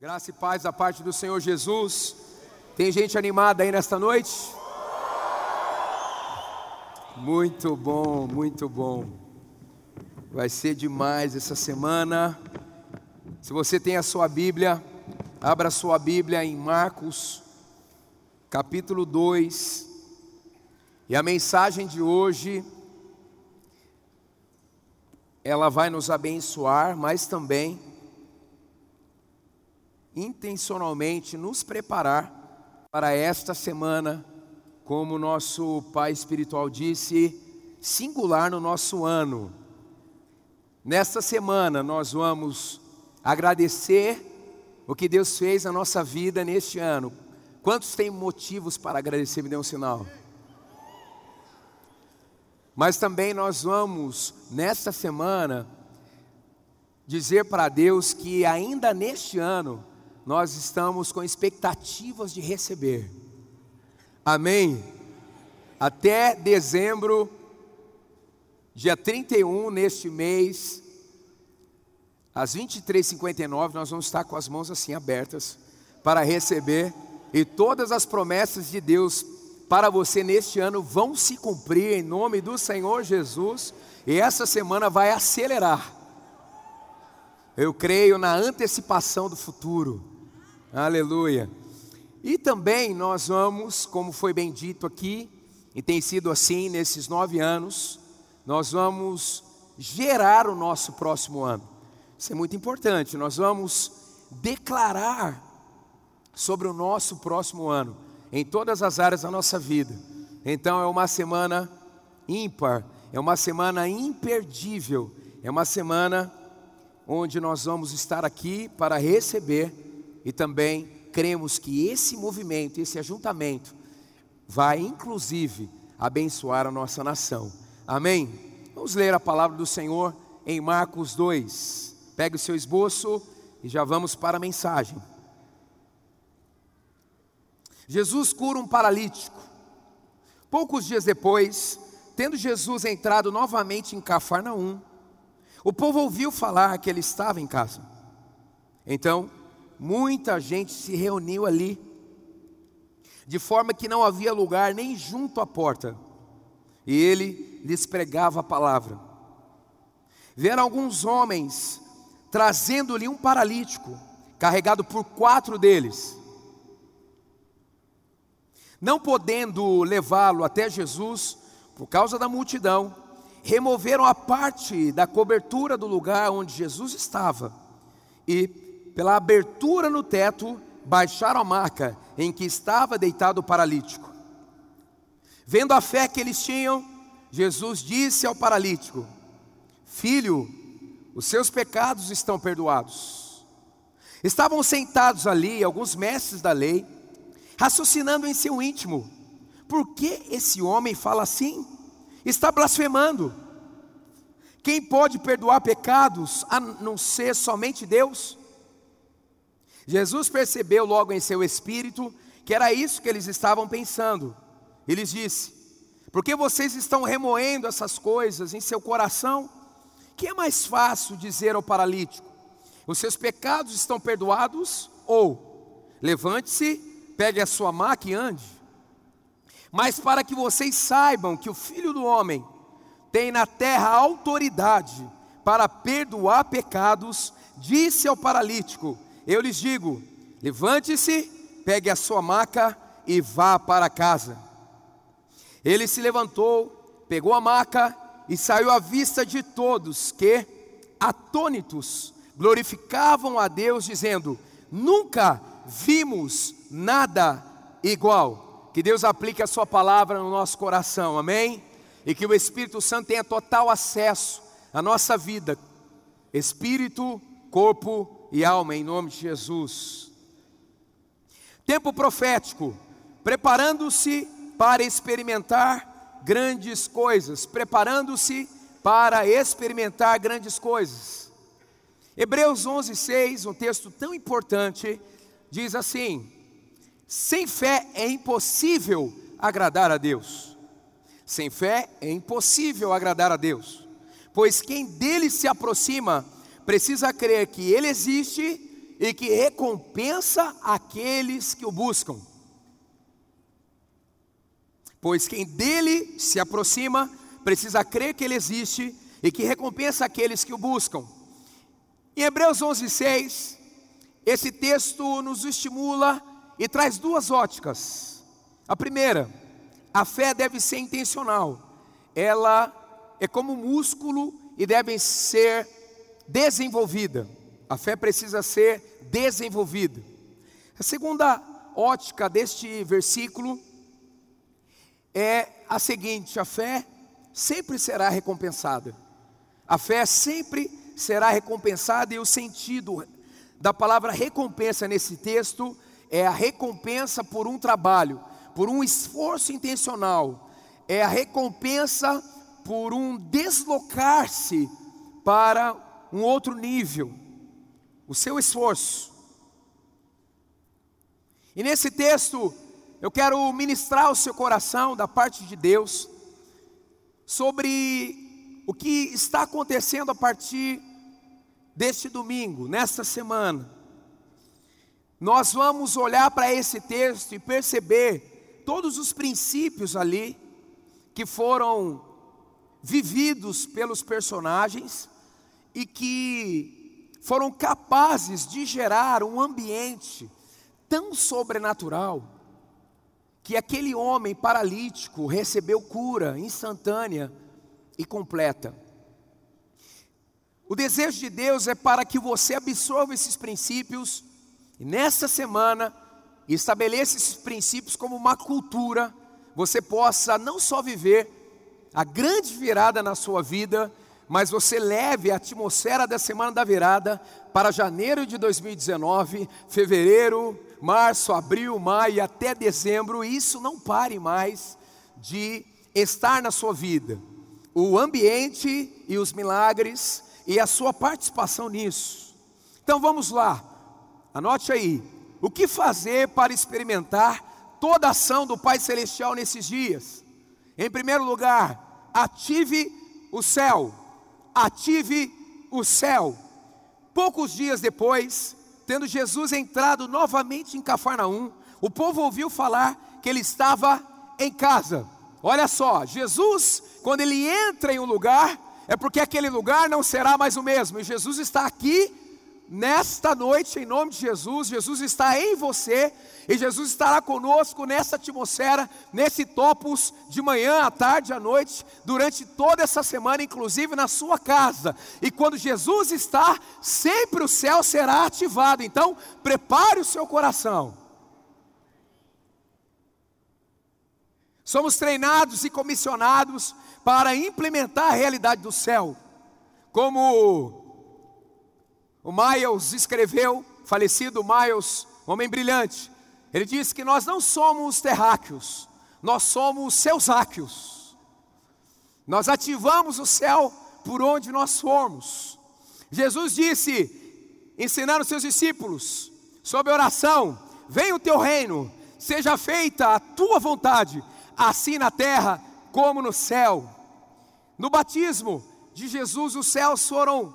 Graça e paz da parte do Senhor Jesus. Tem gente animada aí nesta noite? Muito bom, muito bom. Vai ser demais essa semana. Se você tem a sua Bíblia, abra a sua Bíblia em Marcos, capítulo 2. E a mensagem de hoje ela vai nos abençoar, mas também intencionalmente nos preparar para esta semana, como nosso pai espiritual disse, singular no nosso ano. Nesta semana nós vamos agradecer o que Deus fez na nossa vida neste ano. Quantos têm motivos para agradecer? Me dê um sinal. Mas também nós vamos, nesta semana, dizer para Deus que ainda neste ano nós estamos com expectativas de receber. Amém? Até dezembro, dia 31, neste mês, às 23h59, nós vamos estar com as mãos assim abertas para receber, e todas as promessas de Deus para você neste ano vão se cumprir em nome do Senhor Jesus, e essa semana vai acelerar. Eu creio na antecipação do futuro. Aleluia. E também nós vamos, como foi bem dito aqui, e tem sido assim nesses nove anos, nós vamos gerar o nosso próximo ano. Isso é muito importante. Nós vamos declarar sobre o nosso próximo ano, em todas as áreas da nossa vida. Então é uma semana ímpar, é uma semana imperdível, é uma semana onde nós vamos estar aqui para receber e também cremos que esse movimento, esse ajuntamento, vai inclusive abençoar a nossa nação. Amém? Vamos ler a palavra do Senhor em Marcos 2. Pegue o seu esboço e já vamos para a mensagem. Jesus cura um paralítico. Poucos dias depois, tendo Jesus entrado novamente em Cafarnaum, o povo ouviu falar que ele estava em casa. Então, muita gente se reuniu ali, de forma que não havia lugar nem junto à porta, e ele lhes pregava a palavra. Vieram alguns homens trazendo-lhe um paralítico, carregado por quatro deles. Não podendo levá-lo até Jesus, por causa da multidão, removeram a parte da cobertura do lugar onde Jesus estava e pela abertura no teto, baixaram a marca em que estava deitado o paralítico. Vendo a fé que eles tinham, Jesus disse ao paralítico: Filho, os seus pecados estão perdoados. Estavam sentados ali alguns mestres da lei, raciocinando em seu íntimo: Por que esse homem fala assim? Está blasfemando. Quem pode perdoar pecados a não ser somente Deus? Jesus percebeu logo em seu espírito que era isso que eles estavam pensando. Ele disse: Por que vocês estão remoendo essas coisas em seu coração? Que é mais fácil dizer ao paralítico: Os seus pecados estão perdoados? Ou levante-se, pegue a sua maca e ande. Mas para que vocês saibam que o Filho do Homem tem na terra autoridade para perdoar pecados, disse ao paralítico: eu lhes digo: levante-se, pegue a sua maca e vá para casa. Ele se levantou, pegou a maca e saiu à vista de todos que, atônitos, glorificavam a Deus, dizendo: Nunca vimos nada igual. Que Deus aplique a Sua palavra no nosso coração, amém? E que o Espírito Santo tenha total acesso à nossa vida, espírito, corpo e alma, em nome de Jesus. Tempo profético, preparando-se para experimentar grandes coisas, preparando-se para experimentar grandes coisas. Hebreus 11, 6, um texto tão importante, diz assim: sem fé é impossível agradar a Deus. Sem fé é impossível agradar a Deus, pois quem dele se aproxima, precisa crer que Ele existe e que recompensa aqueles que o buscam. Pois quem dele se aproxima precisa crer que ele existe e que recompensa aqueles que o buscam. Em Hebreus 11:6, esse texto nos estimula e traz duas óticas. A primeira, a fé deve ser intencional. Ela é como músculo e deve ser desenvolvida. A fé precisa ser desenvolvida. A segunda ótica deste versículo é a seguinte: a fé sempre será recompensada. A fé sempre será recompensada e o sentido da palavra recompensa nesse texto é a recompensa por um trabalho, por um esforço intencional, é a recompensa por um deslocar-se para um outro nível, o seu esforço. E nesse texto, eu quero ministrar ao seu coração, da parte de Deus, sobre o que está acontecendo a partir deste domingo, nesta semana. Nós vamos olhar para esse texto e perceber todos os princípios ali que foram vividos pelos personagens e que foram capazes de gerar um ambiente tão sobrenatural que aquele homem paralítico recebeu cura instantânea e completa. O desejo de Deus é para que você absorva esses princípios e nesta semana estabeleça esses princípios como uma cultura, você possa não só viver a grande virada na sua vida, mas você leve a atmosfera da semana da virada para janeiro de 2019, fevereiro, março, abril, maio até dezembro, e isso não pare mais de estar na sua vida. O ambiente e os milagres e a sua participação nisso. Então vamos lá, anote aí: o que fazer para experimentar toda a ação do Pai Celestial nesses dias? Em primeiro lugar, ative o céu, ative o céu. Poucos dias depois, Tendo Jesus entrado novamente em Cafarnaum, o povo ouviu falar que ele estava em casa. Olha só, Jesus, quando ele entra em um lugar, é porque aquele lugar não será mais o mesmo. E Jesus está aqui nesta noite, em nome de Jesus. Jesus está em você e Jesus estará conosco nessa atmosfera, nesse topos de manhã, à tarde, à noite, durante toda essa semana, inclusive na sua casa. E quando Jesus está, sempre o céu será ativado. Então, prepare o seu coração. Somos treinados e comissionados para implementar a realidade do céu. Como o Miles escreveu, falecido Miles, homem brilhante, ele diz que nós não somos terráqueos, nós somos seusáqueos. Nós ativamos o céu por onde nós formos. Jesus disse, ensinando seus discípulos sobre oração: Venha o teu reino, seja feita a tua vontade, assim na terra como no céu. No batismo de Jesus, os céus foram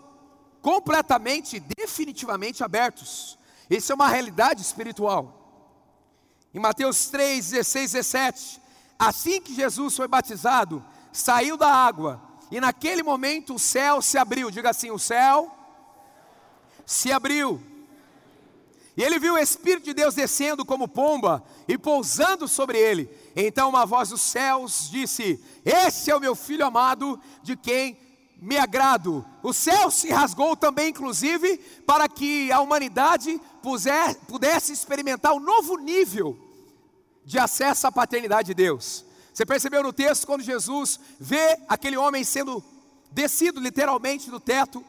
completamente, definitivamente abertos. Isso é uma realidade espiritual. Em Mateus 3, 16, 17, assim que Jesus foi batizado, saiu da água, e naquele momento o céu se abriu. Diga assim: o céu se abriu. E ele viu o Espírito de Deus descendo como pomba e pousando sobre ele. Então uma voz dos céus disse: Esse é o meu filho amado, de quem me agrado. O céu se rasgou também, inclusive, para que a humanidade pudesse experimentar um novo nível de acesso à paternidade de Deus. Você percebeu no texto quando Jesus vê aquele homem sendo descido literalmente do teto,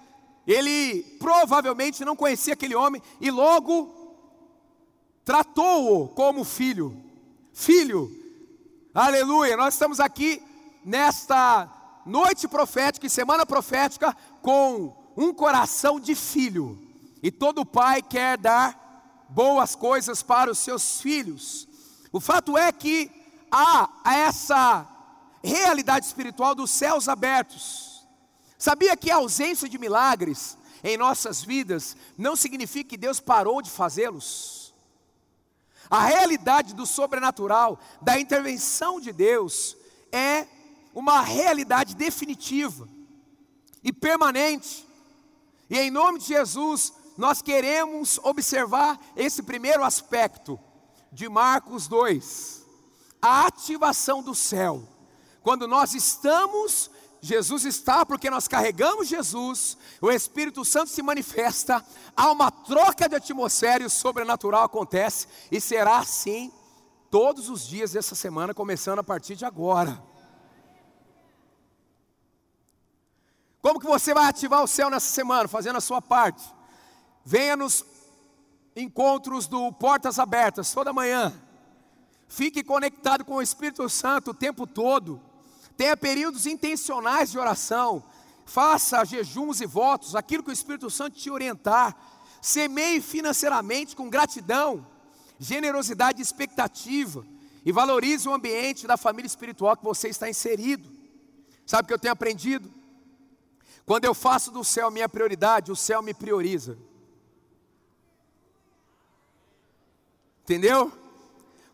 ele provavelmente não conhecia aquele homem e logo tratou-o como filho. Filho, aleluia. Nós estamos aqui nesta noite profética e semana profética com um coração de filho. E todo pai quer dar boas coisas para os seus filhos. O fato é que há essa realidade espiritual dos céus abertos. Sabia que a ausência de milagres em nossas vidas não significa que Deus parou de fazê-los? A realidade do sobrenatural, da intervenção de Deus, é uma realidade definitiva e permanente. E em nome de Jesus, nós queremos observar esse primeiro aspecto de Marcos 2, a ativação do céu. Quando nós estamos, Jesus está porque nós carregamos Jesus, o Espírito Santo se manifesta, há uma troca de atmosfera e o sobrenatural acontece, e será assim todos os dias dessa semana, começando a partir de agora. Como que você vai ativar o céu nessa semana, fazendo a sua parte? Venha nos encontros do Portas Abertas toda manhã. Fique conectado com o Espírito Santo o tempo todo. Tenha períodos intencionais de oração. Faça jejuns e votos, aquilo que o Espírito Santo te orientar. Semeie financeiramente com gratidão, generosidade e expectativa. E valorize o ambiente da família espiritual que você está inserido. Sabe o que eu tenho aprendido? Quando eu faço do céu minha prioridade, o céu me prioriza. Entendeu?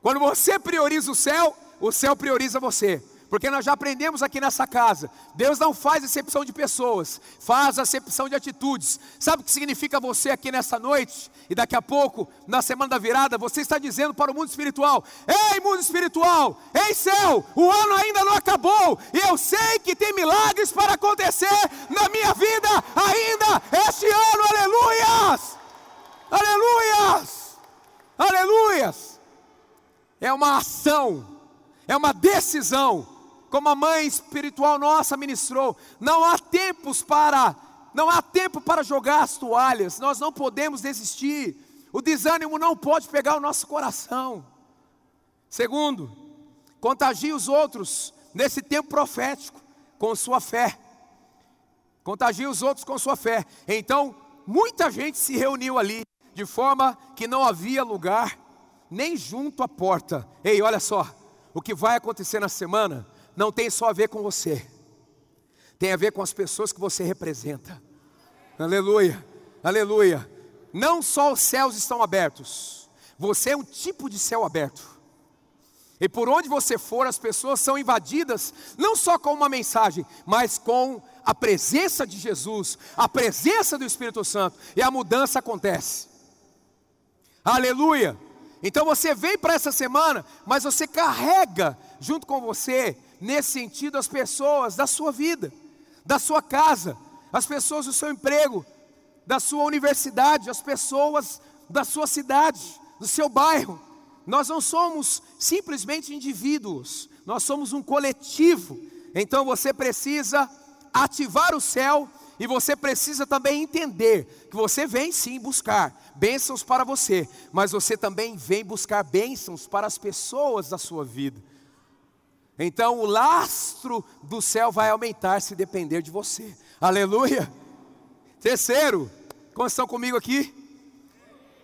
Quando você prioriza o céu, o céu prioriza você. Porque nós já aprendemos aqui nessa casa. Deus não faz acepção de pessoas, faz acepção de atitudes. Sabe o que significa você aqui nessa noite? E daqui a pouco, na semana da virada, você está dizendo para o mundo espiritual: Ei, mundo espiritual, ei céu, o ano ainda não acabou, e eu sei que tem milagres para acontecer na minha vida ainda este ano, aleluias! Aleluias! Aleluias! É uma ação, é uma decisão, como a mãe espiritual nossa ministrou. Não há tempos para, não há tempo para jogar as toalhas. Nós não podemos desistir. O desânimo não pode pegar o nosso coração. Segundo, contagie os outros nesse tempo profético com sua fé. Contagie os outros com sua fé. Então, muita gente se reuniu ali de forma que não havia lugar nem junto à porta. Ei, olha só, o que vai acontecer na semana não tem só a ver com você, tem a ver com as pessoas que você representa. Aleluia, aleluia. Não só os céus estão abertos, você é um tipo de céu aberto. E por onde você for, as pessoas são invadidas, não só com uma mensagem, mas com a presença de Jesus, a presença do Espírito Santo, e a mudança acontece. Aleluia. Então você vem para essa semana, mas você carrega junto com você, nesse sentido, as pessoas da sua vida, da sua casa, as pessoas do seu emprego, da sua universidade, as pessoas da sua cidade, do seu bairro. Nós não somos simplesmente indivíduos, nós somos um coletivo. Então você precisa ativar o céu e você precisa também entender que você vem sim buscar bênçãos para você, mas você também vem buscar bênçãos para as pessoas da sua vida. Então o lastro do céu vai aumentar se depender de você. Aleluia. Terceiro, como estão comigo aqui?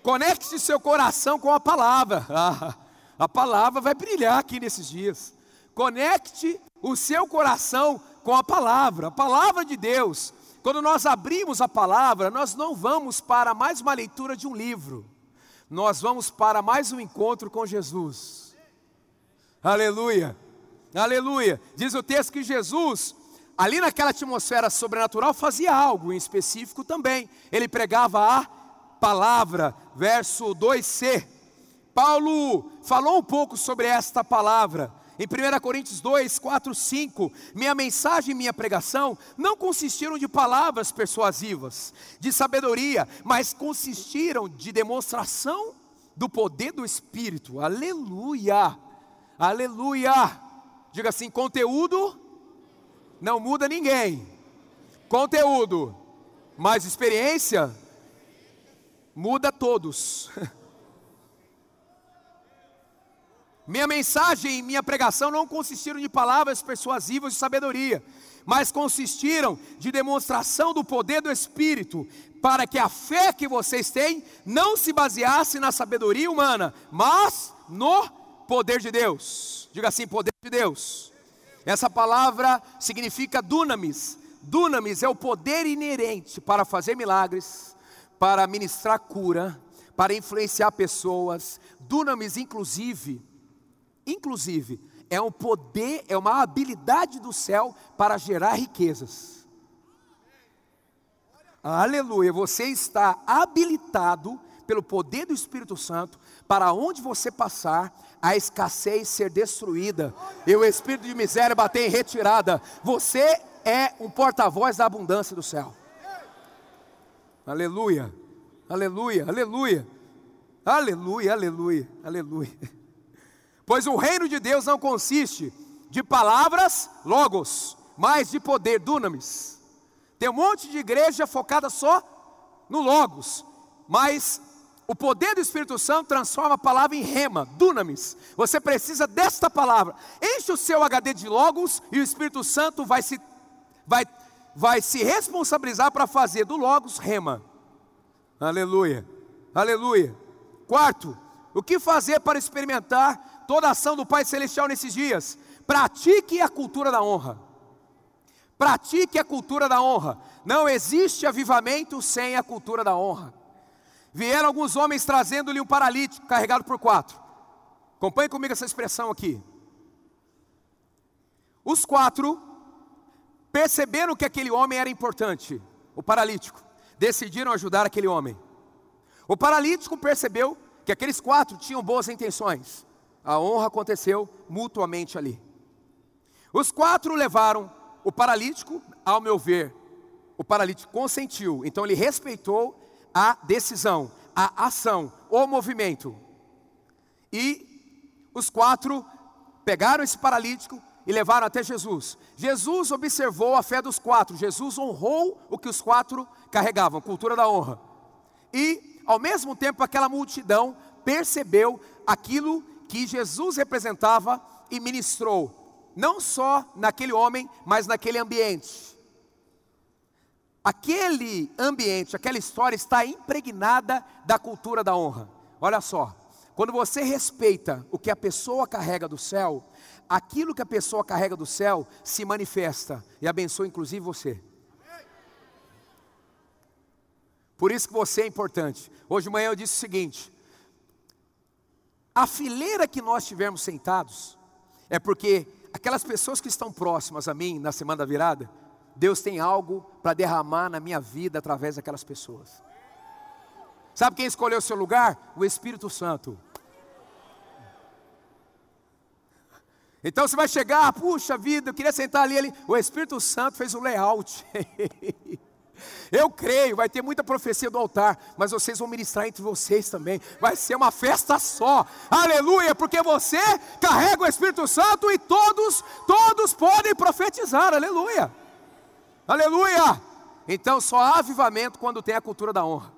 Conecte seu coração com a palavra. Ah, a palavra vai brilhar aqui nesses dias. Conecte o seu coração com a palavra, a palavra de Deus. Quando nós abrimos a palavra, nós não vamos para mais uma leitura de um livro, nós vamos para mais um encontro com Jesus. Aleluia, aleluia. Diz o texto que Jesus, ali naquela atmosfera sobrenatural, fazia algo em específico também. Ele pregava a palavra, verso 2c. Paulo falou um pouco sobre esta palavra. Em 1 Coríntios 2, 4, 5, minha mensagem e minha pregação não consistiram de palavras persuasivas, de sabedoria, mas consistiram de demonstração do poder do Espírito. Aleluia! Aleluia! Diga assim: conteúdo não muda ninguém. Conteúdo, mas experiência muda todos. Minha mensagem e minha pregação não consistiram de palavras persuasivas de sabedoria, mas consistiram de demonstração do poder do Espírito, para que a fé que vocês têm não se baseasse na sabedoria humana, mas no poder de Deus. Diga assim: poder de Deus. Essa palavra significa dunamis, dunamis é o poder inerente para fazer milagres, para ministrar cura, para influenciar pessoas. Dunamis, inclusive, inclusive, é um poder, é uma habilidade do céu para gerar riquezas. Aleluia, você está habilitado pelo poder do Espírito Santo para onde você passar, a escassez ser destruída e o espírito de miséria bater em retirada. Você é um porta-voz da abundância do céu. Aleluia, aleluia, aleluia, aleluia, aleluia, aleluia. Pois o reino de Deus não consiste de palavras, logos, mas de poder, dunamis. Tem um monte de igreja focada só no logos, mas o poder do Espírito Santo transforma a palavra em rema, dunamis. Você precisa desta palavra. Enche o seu HD de logos e o Espírito Santo vai se, vai, vai se responsabilizar para fazer do logos rema. Aleluia, aleluia. Quarto, o que fazer para experimentar toda a ação do Pai Celestial nesses dias? Pratique a cultura da honra. Pratique a cultura da honra. Não existe avivamento sem a cultura da honra. Vieram alguns homens trazendo-lhe um paralítico carregado por quatro. Acompanhe comigo essa expressão aqui. Os quatro perceberam que aquele homem era importante, o paralítico. Decidiram ajudar aquele homem. O paralítico percebeu que aqueles quatro tinham boas intenções. A honra aconteceu mutuamente ali. Os quatro levaram o paralítico, ao meu ver, o paralítico consentiu, então ele respeitou a decisão, a ação, o movimento. E os quatro pegaram esse paralítico e levaram até Jesus. Jesus observou a fé dos quatro, Jesus honrou o que os quatro carregavam, cultura da honra. E, ao mesmo tempo, aquela multidão percebeu aquilo que Jesus representava e ministrou, não só naquele homem, mas naquele ambiente. Aquele ambiente, aquela história está impregnada da cultura da honra. Olha só, quando você respeita o que a pessoa carrega do céu, aquilo que a pessoa carrega do céu se manifesta e abençoa inclusive você. Por isso que você é importante. Hoje de manhã eu disse o seguinte: a fileira que nós estivermos sentados é porque aquelas pessoas que estão próximas a mim na semana da virada, Deus tem algo para derramar na minha vida através daquelas pessoas. Sabe quem escolheu o seu lugar? O Espírito Santo. Então você vai chegar, puxa vida, eu queria sentar ali, ali. O Espírito Santo fez o layout. Eu creio, vai ter muita profecia do altar, mas vocês vão ministrar entre vocês também. Vai ser uma festa só. Aleluia, porque você carrega o Espírito Santo e todos, todos podem profetizar. Aleluia. Aleluia! Então só há avivamento quando tem a cultura da honra.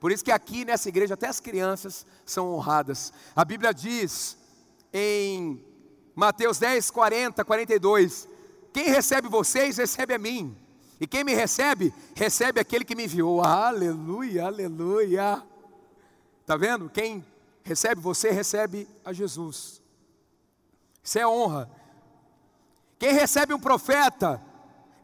Por isso que aqui nessa igreja até as crianças são honradas. A Bíblia diz em Mateus 10, 40, 42: Quem recebe vocês, recebe a mim. E quem me recebe, recebe aquele que me enviou. Aleluia, aleluia. Está vendo? Quem recebe você, recebe a Jesus. Isso é honra. Quem recebe um profeta,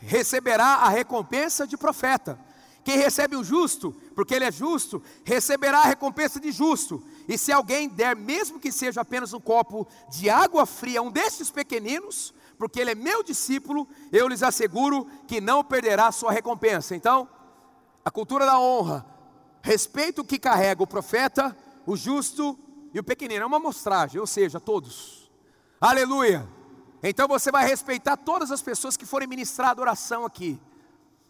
receberá a recompensa de profeta. Quem recebe o justo, porque ele é justo, receberá a recompensa de justo. E se alguém der, mesmo que seja apenas um copo de água fria um destes pequeninos, porque ele é meu discípulo, eu lhes asseguro que não perderá sua recompensa. Então, a cultura da honra, respeito que carrega o profeta, o justo e o pequenino, é uma amostragem, ou seja, todos. Aleluia! Então você vai respeitar todas as pessoas que forem ministrar adoração aqui,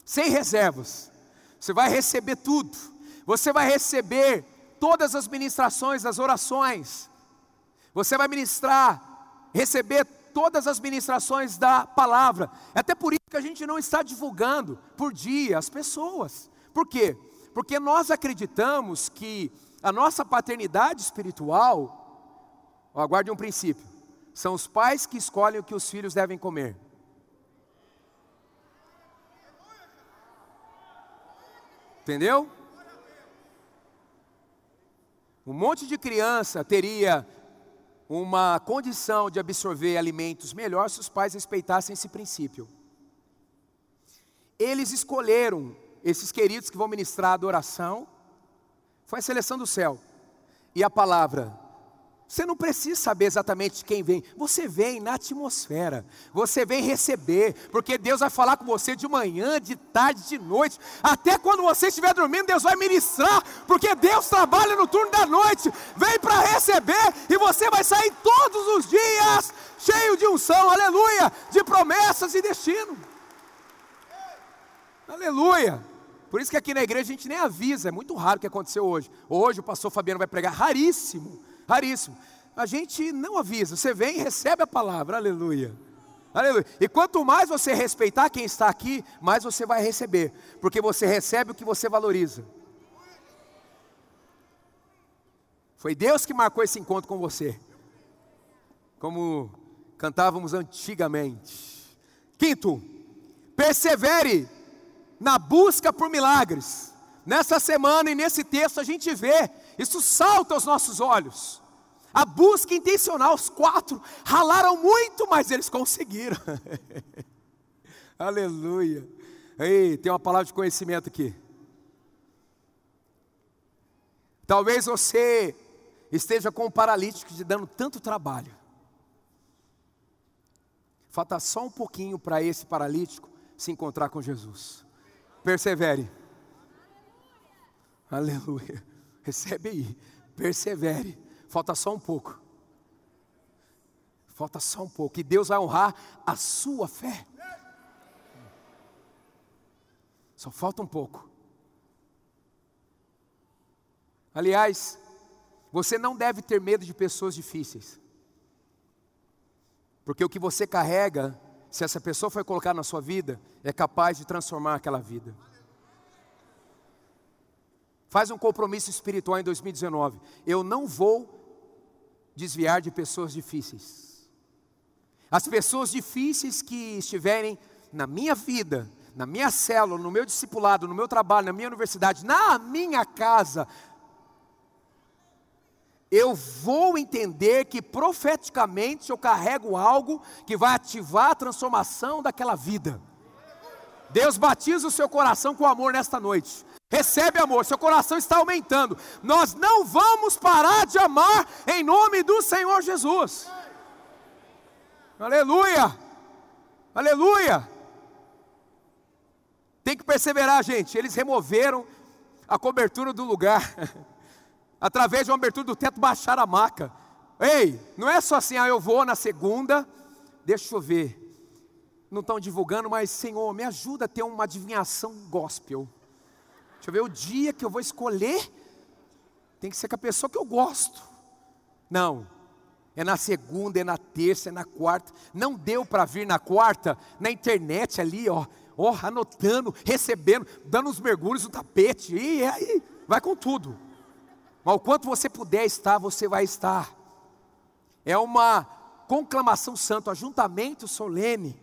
sem reservas. Você vai receber tudo. Você vai receber todas as ministrações, as orações. Você vai ministrar, receber todas as ministrações da palavra. É até por isso que a gente não está divulgando por dia as pessoas. Por quê? Porque nós acreditamos que a nossa paternidade espiritual, aguarde um princípio, são os pais que escolhem o que os filhos devem comer. Entendeu? Um monte de criança teria uma condição de absorver alimentos melhor se os pais respeitassem esse princípio. Eles escolheram esses queridos que vão ministrar a adoração. Foi a seleção do céu. E a palavra você não precisa saber exatamente quem vem, você vem na atmosfera, você vem receber, porque Deus vai falar com você de manhã, de tarde, de noite, até quando você estiver dormindo, Deus vai ministrar, porque Deus trabalha no turno da noite, vem para receber, e você vai sair todos os dias cheio de unção, aleluia, de promessas e destino, aleluia. Por isso que aqui na igreja a gente nem avisa, é muito raro o que aconteceu hoje. Hoje o pastor Fabiano vai pregar, raríssimo raríssimo. A gente não avisa, você vem e recebe a palavra, aleluia. Aleluia. E quanto mais você respeitar quem está aqui, mais você vai receber, porque você recebe o que você valoriza. Foi Deus que marcou esse encontro com você, como cantávamos antigamente. Quinto, persevere na busca por milagres. Nessa semana e nesse texto a gente vê isso salta aos nossos olhos. A busca intencional, os quatro ralaram muito, mas eles conseguiram. Aleluia. Ei, tem uma palavra de conhecimento aqui. Talvez você esteja com um paralítico te dando tanto trabalho. Falta só um pouquinho para esse paralítico se encontrar com Jesus. Persevere. Aleluia. Recebe aí, persevere. Falta só um pouco. Falta só um pouco. E Deus vai honrar a sua fé. Só falta um pouco. Aliás, você não deve ter medo de pessoas difíceis. Porque o que você carrega, se essa pessoa foi colocar na sua vida, é capaz de transformar aquela vida. Faz um compromisso espiritual em 2019. Eu não vou desviar de pessoas difíceis. As pessoas difíceis que estiverem na minha vida, na minha célula, no meu discipulado, no meu trabalho, na minha universidade, na minha casa, eu vou entender que profeticamente eu carrego algo que vai ativar a transformação daquela vida. Deus batiza o seu coração com amor nesta noite. Recebe amor, seu coração está aumentando. Nós não vamos parar de amar em nome do Senhor Jesus. Aleluia! Aleluia! Tem que perseverar, gente. Eles removeram a cobertura do lugar. Através de uma abertura do teto, baixaram a maca. Ei, não é só assim, ah, eu vou na segunda, deixa eu ver. Não estão divulgando, mas Senhor, me ajuda a ter uma adivinhação gospel. Deixa eu ver o dia que eu vou escolher. Tem que ser com a pessoa que eu gosto. Não. É na segunda, é na terça, é na quarta. Não deu para vir na quarta, na internet ali, ó, ó, anotando, recebendo, dando os mergulhos no tapete. E aí, vai com tudo. Mas o quanto você puder estar, você vai estar. É uma conclamação santa, um ajuntamento solene.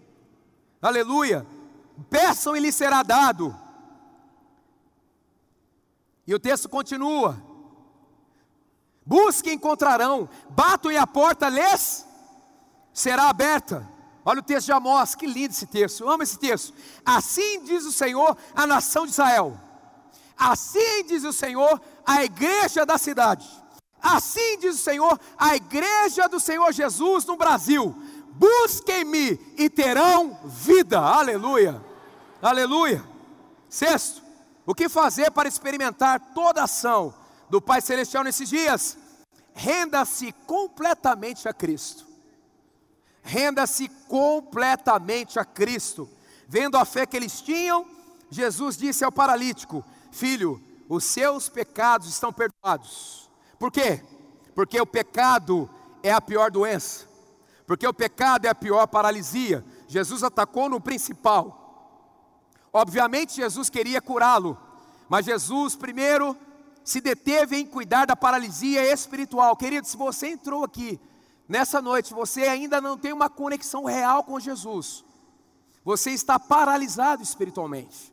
Aleluia. Peçam e lhe será dado. E o texto continua: Busquem e encontrarão, batam e a porta lhes será aberta. Olha o texto de Amós, que lindo esse texto, eu amo esse texto. Assim diz o Senhor à nação de Israel, assim diz o Senhor à igreja da cidade, assim diz o Senhor à igreja do Senhor Jesus no Brasil: busquem-me e terão vida, aleluia, aleluia. Sexto, o que fazer para experimentar toda a ação do Pai Celestial nesses dias? Renda-se completamente a Cristo. Renda-se completamente a Cristo. Vendo a fé que eles tinham, Jesus disse ao paralítico: Filho, os seus pecados estão perdoados. Por quê? Porque o pecado é a pior doença. Porque o pecado é a pior paralisia. Jesus atacou no principal Obviamente, Jesus queria curá-lo, mas Jesus primeiro se deteve em cuidar da paralisia espiritual. Querido, se você entrou aqui nessa noite, você ainda não tem uma conexão real com Jesus, você está paralisado espiritualmente.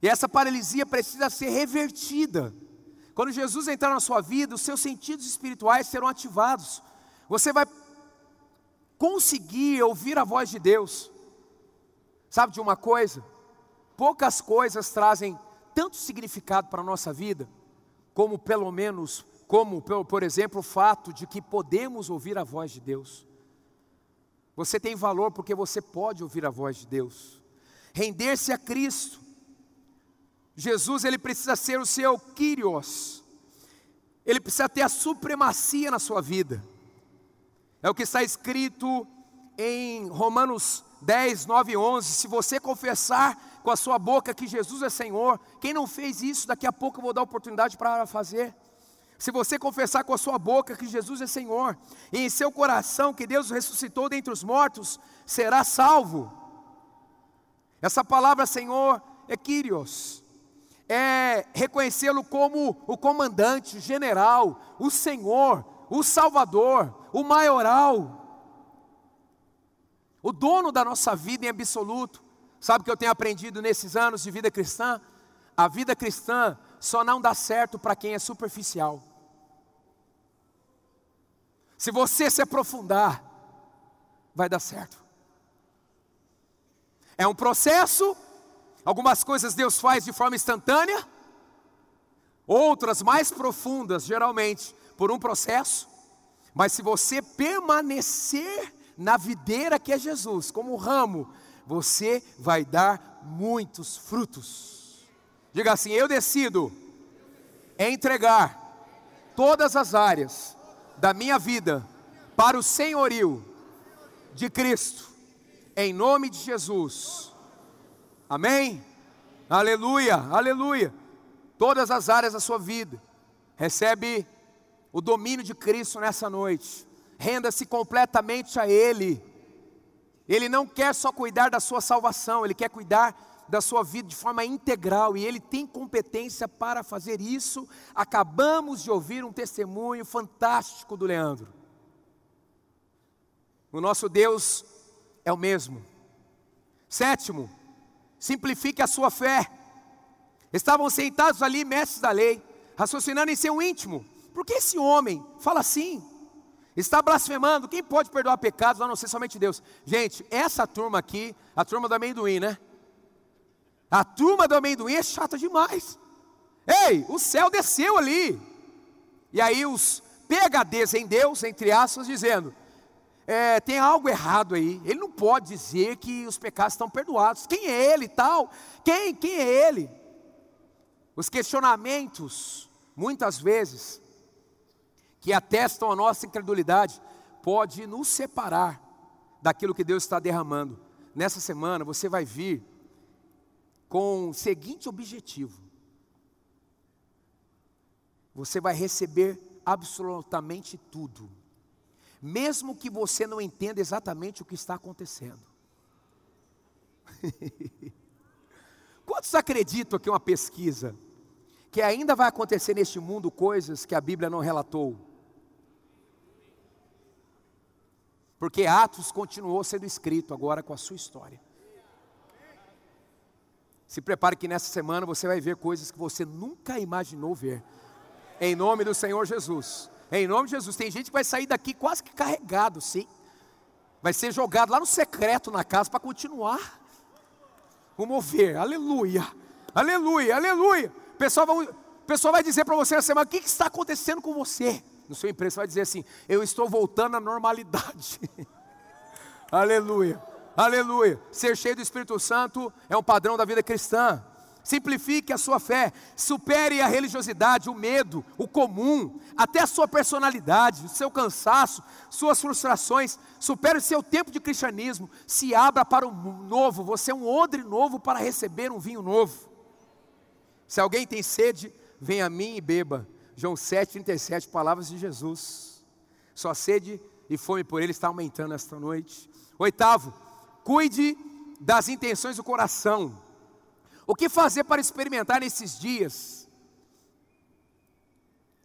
E essa paralisia precisa ser revertida. Quando Jesus entrar na sua vida, os seus sentidos espirituais serão ativados. Você vai conseguir ouvir a voz de Deus. Sabe de uma coisa? Poucas coisas trazem tanto significado para a nossa vida, como pelo menos, como por exemplo, o fato de que podemos ouvir a voz de Deus. Você tem valor porque você pode ouvir a voz de Deus. Render-se a Cristo. Jesus, ele precisa ser o seu Kyrios. Ele precisa ter a supremacia na sua vida. É o que está escrito em Romanos 10, 9 e 11. Se você confessar com a sua boca que Jesus é Senhor, quem não fez isso, daqui a pouco eu vou dar oportunidade para fazer. Se você confessar com a sua boca que Jesus é Senhor, e em seu coração que Deus ressuscitou dentre os mortos, será salvo. Essa palavra Senhor é Kyrios, é reconhecê-lo como o comandante, o general, o Senhor, o Salvador, o maioral, o dono da nossa vida em absoluto. Sabe o que eu tenho aprendido nesses anos de vida cristã? A vida cristã só não dá certo para quem é superficial. Se você se aprofundar, vai dar certo. É um processo, algumas coisas Deus faz de forma instantânea, outras mais profundas, geralmente, por um processo, mas se você permanecer na videira que é Jesus, como ramo, você vai dar muitos frutos. Diga assim: eu decido entregar todas as áreas da minha vida para o senhorio de Cristo, em nome de Jesus. Amém? Aleluia, aleluia. Todas as áreas da sua vida, recebe o domínio de Cristo nessa noite. Renda-se completamente a Ele. Ele não quer só cuidar da sua salvação, Ele quer cuidar da sua vida de forma integral e Ele tem competência para fazer isso. Acabamos de ouvir um testemunho fantástico do Leandro. O nosso Deus é o mesmo. Sétimo, simplifique a sua fé. Estavam sentados ali, mestres da lei, raciocinando em seu íntimo. Por que esse homem fala assim? Está blasfemando, quem pode perdoar pecados a não ser somente Deus? Gente, essa turma aqui, a turma do amendoim, né? A turma do amendoim é chata demais. Ei, o céu desceu ali. E aí os PHDs em Deus, entre aspas, dizendo: é, tem algo errado aí. Ele não pode dizer que os pecados estão perdoados. Quem é ele e tal? Quem? Quem é ele? Os questionamentos, muitas vezes, que atestam a nossa incredulidade, pode nos separar daquilo que Deus está derramando. Nessa semana você vai vir com o seguinte objetivo: você vai receber absolutamente tudo, mesmo que você não entenda exatamente o que está acontecendo. Quantos acreditam que uma pesquisa que ainda vai acontecer neste mundo coisas que a Bíblia não relatou? Porque Atos continuou sendo escrito agora com a sua história. Se prepare que nessa semana você vai ver coisas que você nunca imaginou ver. Em nome do Senhor Jesus. Em nome de Jesus. Tem gente que vai sair daqui quase que carregado, sim. Vai ser jogado lá no secreto na casa para continuar o mover. Aleluia. Aleluia. Aleluia. O pessoal vai, pessoal vai dizer para você na semana: o que, que está acontecendo com você? No seu emprego, você vai dizer assim: Eu estou voltando à normalidade. aleluia, aleluia. Ser cheio do Espírito Santo é um padrão da vida cristã. Simplifique a sua fé, supere a religiosidade, o medo, o comum, até a sua personalidade, o seu cansaço, suas frustrações. Supere o seu tempo de cristianismo, se abra para o novo. Você é um odre novo para receber um vinho novo. Se alguém tem sede, venha a mim e beba. João 7,37, palavras de Jesus. Sua sede e fome por ele está aumentando esta noite. Oitavo, cuide das intenções do coração. O que fazer para experimentar nesses dias?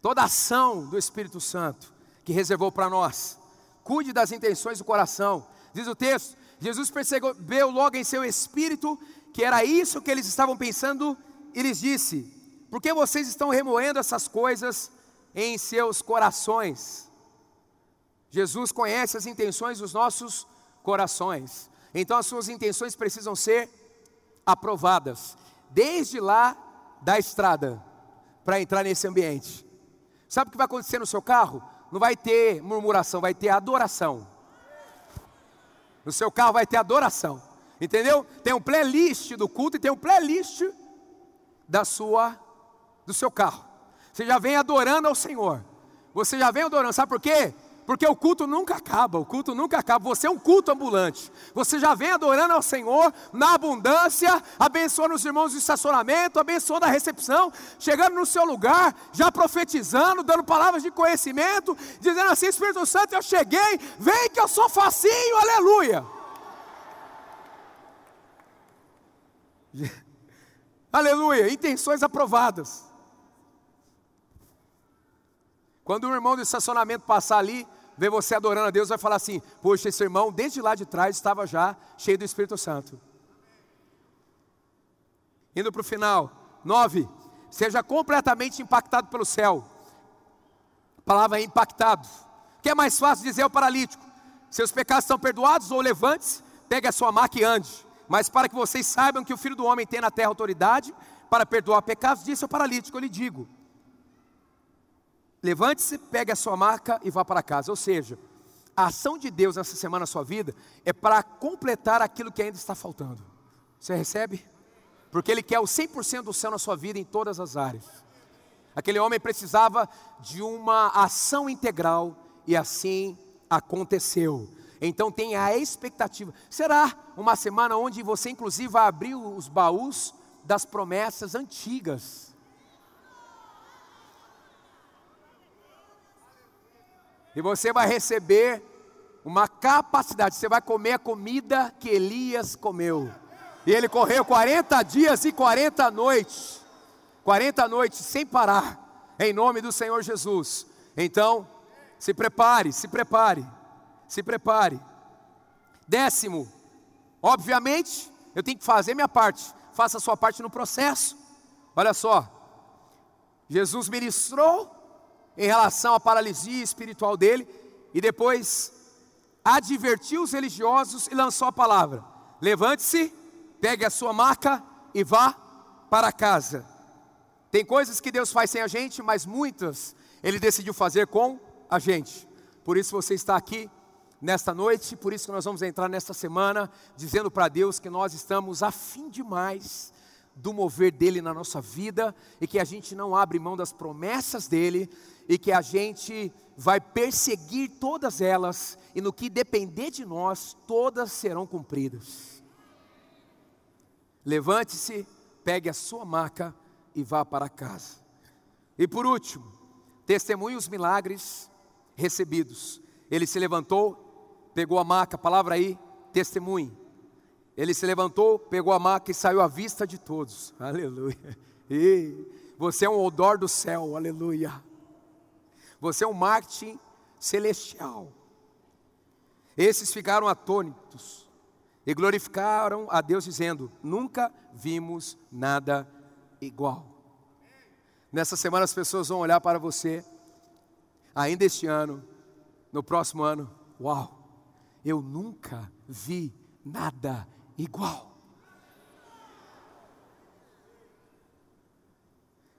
Toda a ação do Espírito Santo que reservou para nós. Cuide das intenções do coração. Diz o texto: Jesus percebeu logo em seu espírito que era isso que eles estavam pensando e lhes disse: por que vocês estão remoendo essas coisas em seus corações? Jesus conhece as intenções dos nossos corações. Então as suas intenções precisam ser aprovadas, desde lá da estrada, para entrar nesse ambiente. Sabe o que vai acontecer no seu carro? Não vai ter murmuração, vai ter adoração. No seu carro vai ter adoração. Entendeu? Tem um playlist do culto e tem um playlist da sua do seu carro. Você já vem adorando ao Senhor. Você já vem adorando, sabe por quê? Porque o culto nunca acaba, o culto nunca acaba. Você é um culto ambulante. Você já vem adorando ao Senhor na abundância, abençoando os irmãos do estacionamento, abençoando a recepção, chegando no seu lugar, já profetizando, dando palavras de conhecimento, dizendo assim: Espírito Santo, eu cheguei, vem que eu sou facinho, aleluia. Aleluia, intenções aprovadas. Quando um irmão do estacionamento passar ali, ver você adorando a Deus, vai falar assim: Poxa, esse irmão desde lá de trás estava já cheio do Espírito Santo. Indo para o final, nove, seja completamente impactado pelo céu. A palavra é impactado. O que é mais fácil dizer ao paralítico? Seus pecados estão perdoados ou levante, pegue a sua maca e ande. Mas para que vocês saibam que o Filho do Homem tem na terra autoridade para perdoar pecados, disse ao paralítico: Eu lhe digo, Levante-se, pegue a sua marca e vá para casa. Ou seja, a ação de Deus nessa semana na sua vida é para completar aquilo que ainda está faltando. Você recebe? Porque Ele quer o 100% do céu na sua vida em todas as áreas. Aquele homem precisava de uma ação integral e assim aconteceu. Então tenha a expectativa. Será uma semana onde você inclusive vai abrir os baús das promessas antigas E você vai receber uma capacidade, você vai comer a comida que Elias comeu. E ele correu 40 dias e 40 noites. 40 noites sem parar, em nome do Senhor Jesus. Então, se prepare, se prepare, se prepare. Décimo, obviamente, eu tenho que fazer minha parte. Faça a sua parte no processo. Olha só, Jesus ministrou em relação à paralisia espiritual dele, e depois advertiu os religiosos e lançou a palavra: levante-se, pegue a sua maca e vá para casa. Tem coisas que Deus faz sem a gente, mas muitas Ele decidiu fazer com a gente. Por isso você está aqui nesta noite, por isso que nós vamos entrar nesta semana dizendo para Deus que nós estamos afim demais do mover dele na nossa vida e que a gente não abre mão das promessas dele e que a gente vai perseguir todas elas, e no que depender de nós, todas serão cumpridas. Levante-se, pegue a sua maca e vá para casa. E por último, testemunhe os milagres recebidos. Ele se levantou, pegou a maca, palavra aí, testemunhe. Ele se levantou, pegou a maca e saiu à vista de todos. Aleluia. E você é um odor do céu, aleluia. Você é um marketing celestial. Esses ficaram atônitos e glorificaram a Deus, dizendo: Nunca vimos nada igual. Nessa semana as pessoas vão olhar para você, ainda este ano, no próximo ano, uau, eu nunca vi nada igual.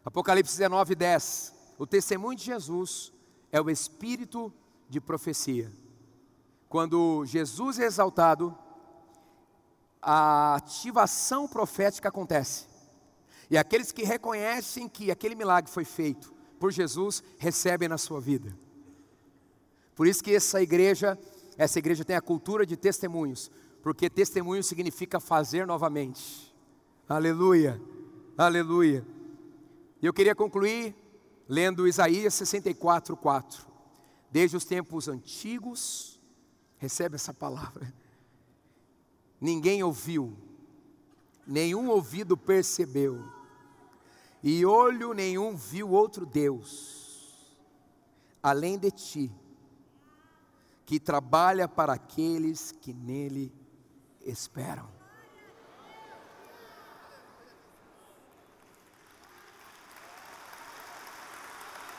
Apocalipse 19, 10. O testemunho de Jesus é o espírito de profecia. Quando Jesus é exaltado, a ativação profética acontece. E aqueles que reconhecem que aquele milagre foi feito por Jesus, recebem na sua vida. Por isso que essa igreja, essa igreja tem a cultura de testemunhos, porque testemunho significa fazer novamente. Aleluia. Aleluia. E eu queria concluir lendo Isaías 64, 4. Desde os tempos antigos, recebe essa palavra. Ninguém ouviu, nenhum ouvido percebeu, e olho nenhum viu outro Deus, além de ti, que trabalha para aqueles que nele esperam.